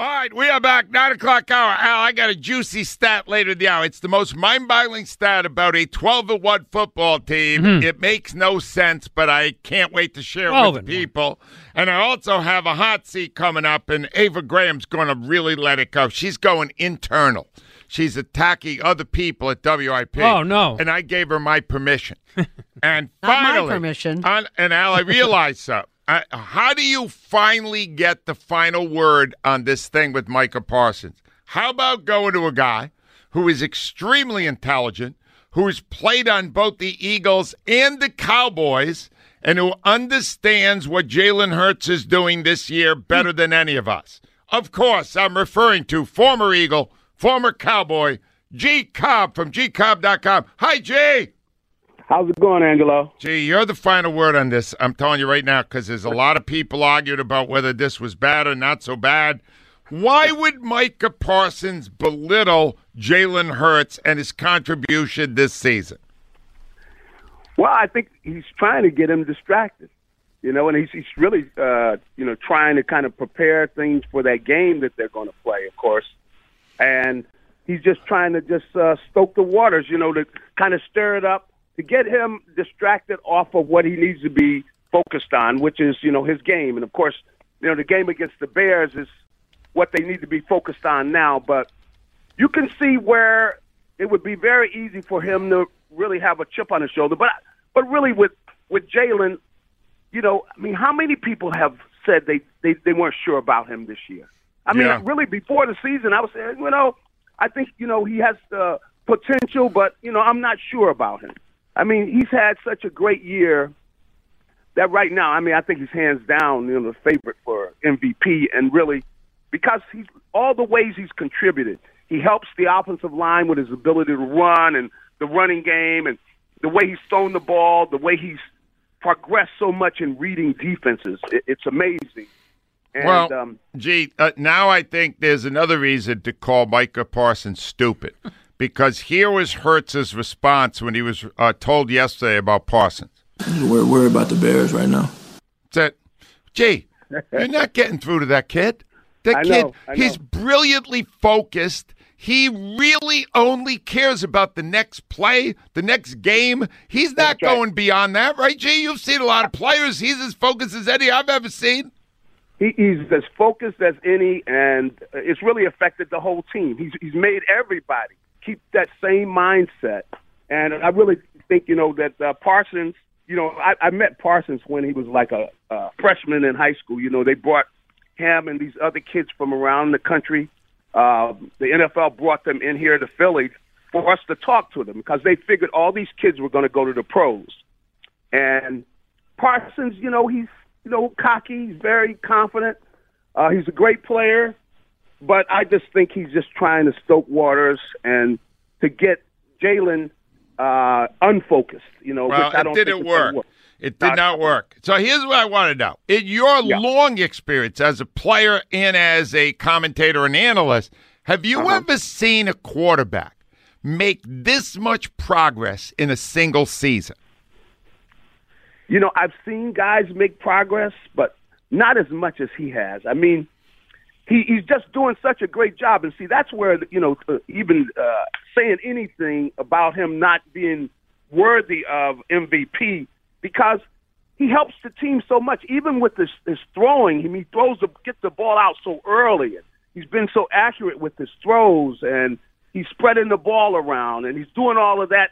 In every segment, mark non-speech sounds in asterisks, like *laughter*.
All right, we are back. Nine o'clock hour. Al, I got a juicy stat later in the hour. It's the most mind-boggling stat about a 12 1 football team. Mm-hmm. It makes no sense, but I can't wait to share it with people. And I also have a hot seat coming up, and Ava Graham's going to really let it go. She's going internal. She's attacking other people at WIP. Oh, no. And I gave her my permission. *laughs* and Not my finally, permission. on- and Al, I realized something. How do you finally get the final word on this thing with Micah Parsons? How about going to a guy who is extremely intelligent, who has played on both the Eagles and the Cowboys, and who understands what Jalen Hurts is doing this year better than any of us? Of course, I'm referring to former Eagle, former Cowboy, G Cobb from gcobb.com. Hi, G. How's it going, Angelo? Gee, you're the final word on this. I'm telling you right now because there's a lot of people arguing about whether this was bad or not so bad. Why would Micah Parsons belittle Jalen Hurts and his contribution this season? Well, I think he's trying to get him distracted, you know, and he's he's really, uh, you know, trying to kind of prepare things for that game that they're going to play, of course, and he's just trying to just uh, stoke the waters, you know, to kind of stir it up to get him distracted off of what he needs to be focused on, which is, you know, his game, and of course, you know, the game against the Bears is what they need to be focused on now, but you can see where it would be very easy for him to really have a chip on his shoulder. But but really with with Jalen, you know, I mean, how many people have said they they, they weren't sure about him this year? I mean, Yeah. really before the season, I was saying, you know, I think you know he has the potential, but you know, I'm not sure about him. I mean, he's had such a great year that right now, I mean, I think he's hands down, you know, the favorite for MVP, and really because he's all the ways he's contributed. He helps the offensive line with his ability to run and the running game, and the way he's thrown the ball, the way he's progressed so much in reading defenses. It, it's amazing. And, well, um, gee, uh, now I think there's another reason to call Micah Parsons stupid because here was Hurts' response when he was uh, told yesterday about Parsons. We're worried about the Bears right now. That, gee, you're not getting through to that kid. That *laughs* I kid, know, I he's know. brilliantly focused. He really only cares about the next play, the next game. He's not right. going beyond that, right, G? You've seen a lot of players. He's as focused as any I've ever seen. he, he's as focused as any, and it's really affected the whole team. He's he's made everybody keep that same mindset, and I really think you know that uh, Parsons. You know, I, I met Parsons when he was like a, a freshman in high school. You know, they brought him and these other kids from around the country. Uh, the NFL brought them in here to Philly for us to talk to them because they figured all these kids were going to go to the pros. And Parsons, you know, he's you know cocky. He's very confident. Uh, he's a great player, but I just think he's just trying to stoke waters and to get Jalen uh, unfocused. You know, Well, which I it don't didn't gonna work. It did not work. So here's what I want to know. In your Yeah. long experience as a player and as a commentator and analyst, have you Uh-huh. ever seen a quarterback make this much progress in a single season? You know, I've seen guys make progress, but not as much as he has. I mean, he, he's just doing such a great job. And see, that's where, you know, uh, even uh, saying anything about him not being worthy of MVP because he helps the team so much. Even with his, his throwing, he throws the gets the ball out so early. He's been so accurate with his throws, and he's spreading the ball around, and he's doing all of that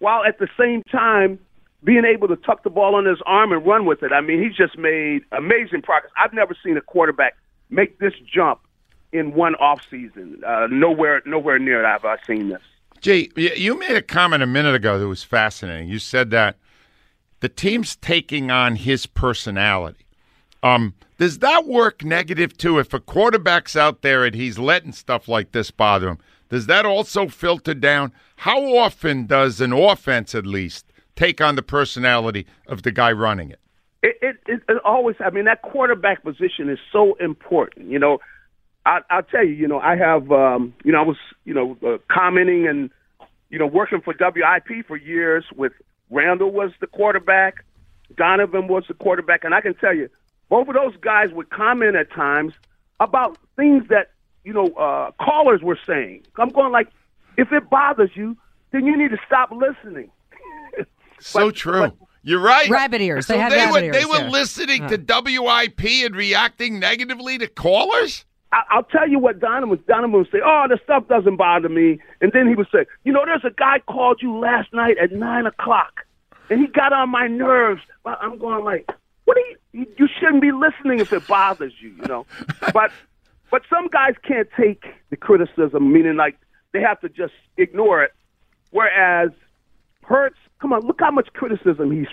while at the same time being able to tuck the ball on his arm and run with it. I mean, he's just made amazing progress. I've never seen a quarterback make this jump in one off season. Uh, nowhere, nowhere near have I seen this. Gee, you made a comment a minute ago that was fascinating. You said that the team's taking on his personality. Um, does that work negative too? If a quarterback's out there and he's letting stuff like this bother him, does that also filter down? How often does an offense, at least, take on the personality of the guy running it? It, it, it, it always. I mean, that quarterback position is so important. You know, I, I'll tell you. You know, I have. Um, you know, I was. You know, uh, commenting and you know working for WIP for years with Randall was the quarterback, Donovan was the quarterback, and I can tell you, both of those guys would comment at times about things that you know uh, callers were saying. I'm going like, if it bothers you, then you need to stop listening. *laughs* so but, true. But, You're right. Rabbit ears. So they had they rabbit were, ears. They were listening to WIP and reacting negatively to callers. I, will tell you what Donovan Donovan would say. Oh, the stuff doesn't bother me. And then he would say, you know, there's a guy called you last night at nine o'clock, and he got on my nerves. I'm going like, what are you? You shouldn't be listening if it bothers you, you know. *laughs* but but some guys can't take the criticism, meaning like they have to just ignore it. Whereas Hurts, come on, look how much criticism he's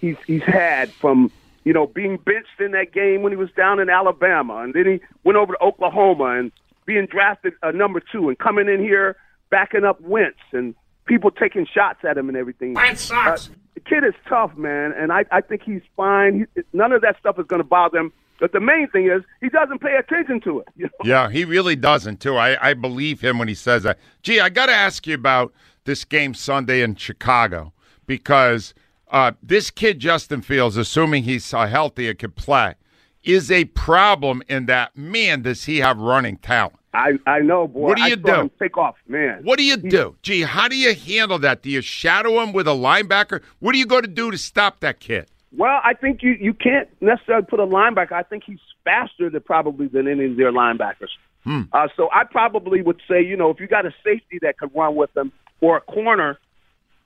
he's he's had from you know, being benched in that game when he was down in Alabama, and then he went over to Oklahoma and being drafted uh, number two, and coming in here backing up Wentz, and people taking shots at him and everything. That sucks. Uh, the kid is tough, man, and I, I think he's fine. He, none of that stuff is going to bother him. But the main thing is he doesn't pay attention to it. You know? Yeah, he really doesn't too. I, I believe him when he says that. Gee, I got to ask you about this game Sunday in Chicago because uh, this kid, Justin Fields, assuming he's uh, healthy and can play, is a problem in that, man, does he have running talent? I, I know, boy. What do you do? take off, man. What do you do? Gee, how do you handle that? Do you shadow him with a linebacker? What are you going to do to stop that kid? Well, I think you, you can't necessarily put a linebacker. I think he's faster than probably than any of their linebackers. Hmm. Uh, so I probably would say, you know, if you got a safety that could run with them or a corner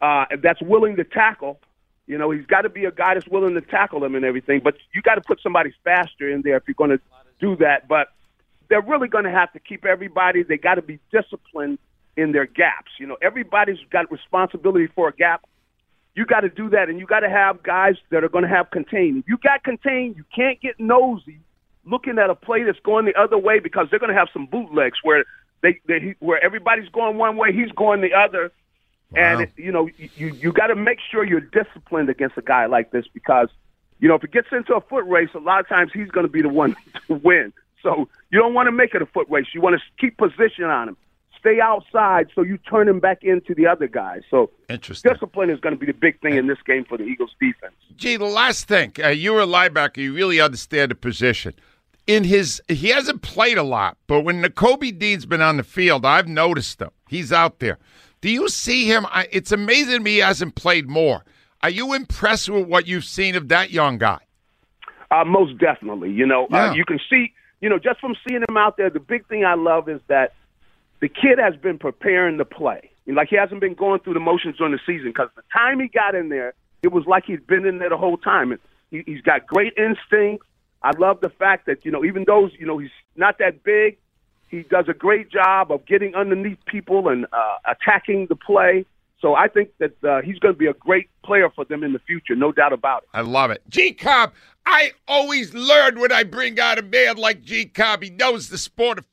uh, that's willing to tackle, you know, he's got to be a guy that's willing to tackle him and everything. But you got to put somebody faster in there if you're going to do that. But they're really going to have to keep everybody. They got to be disciplined in their gaps. You know, everybody's got responsibility for a gap. You got to do that, and you got to have guys that are going to have contain. If you got contain, you can't get nosy looking at a play that's going the other way because they're going to have some bootlegs where they, they where everybody's going one way, he's going the other and it, you know, you you got to make sure you're disciplined against a guy like this because you know if it gets into a foot race, a lot of times he's going to be the one *laughs* to win. So you don't want to make it a foot race. You want to keep position on him. Stay outside so you turn him back into the other guy. So Interesting. discipline is going to be the big thing in this game for the Eagles defense. Gee, the last thing, uh, you're a linebacker. You really understand the position. In his, he hasn't played a lot, but when Nakobe Dean's been on the field, I've noticed him. He's out there. Do you see him? I, it's amazing to me he hasn't played more. Are you impressed with what you've seen of that young guy? Uh, most definitely. You know, uh, Yeah. uh, you can see, you know, just from seeing him out there, the big thing I love is that the kid has been preparing to play. Like he hasn't been going through the motions during the season because the time he got in there, it was like he'd been in there the whole time. And he, he's got great instincts. I love the fact that you know, even though you know he's not that big, he does a great job of getting underneath people and uh, attacking the play. So I think that uh, he's going to be a great player for them in the future, no doubt about it. I love it. G Cobb, I always learn when I bring out a man like G Cobb. He knows the sport of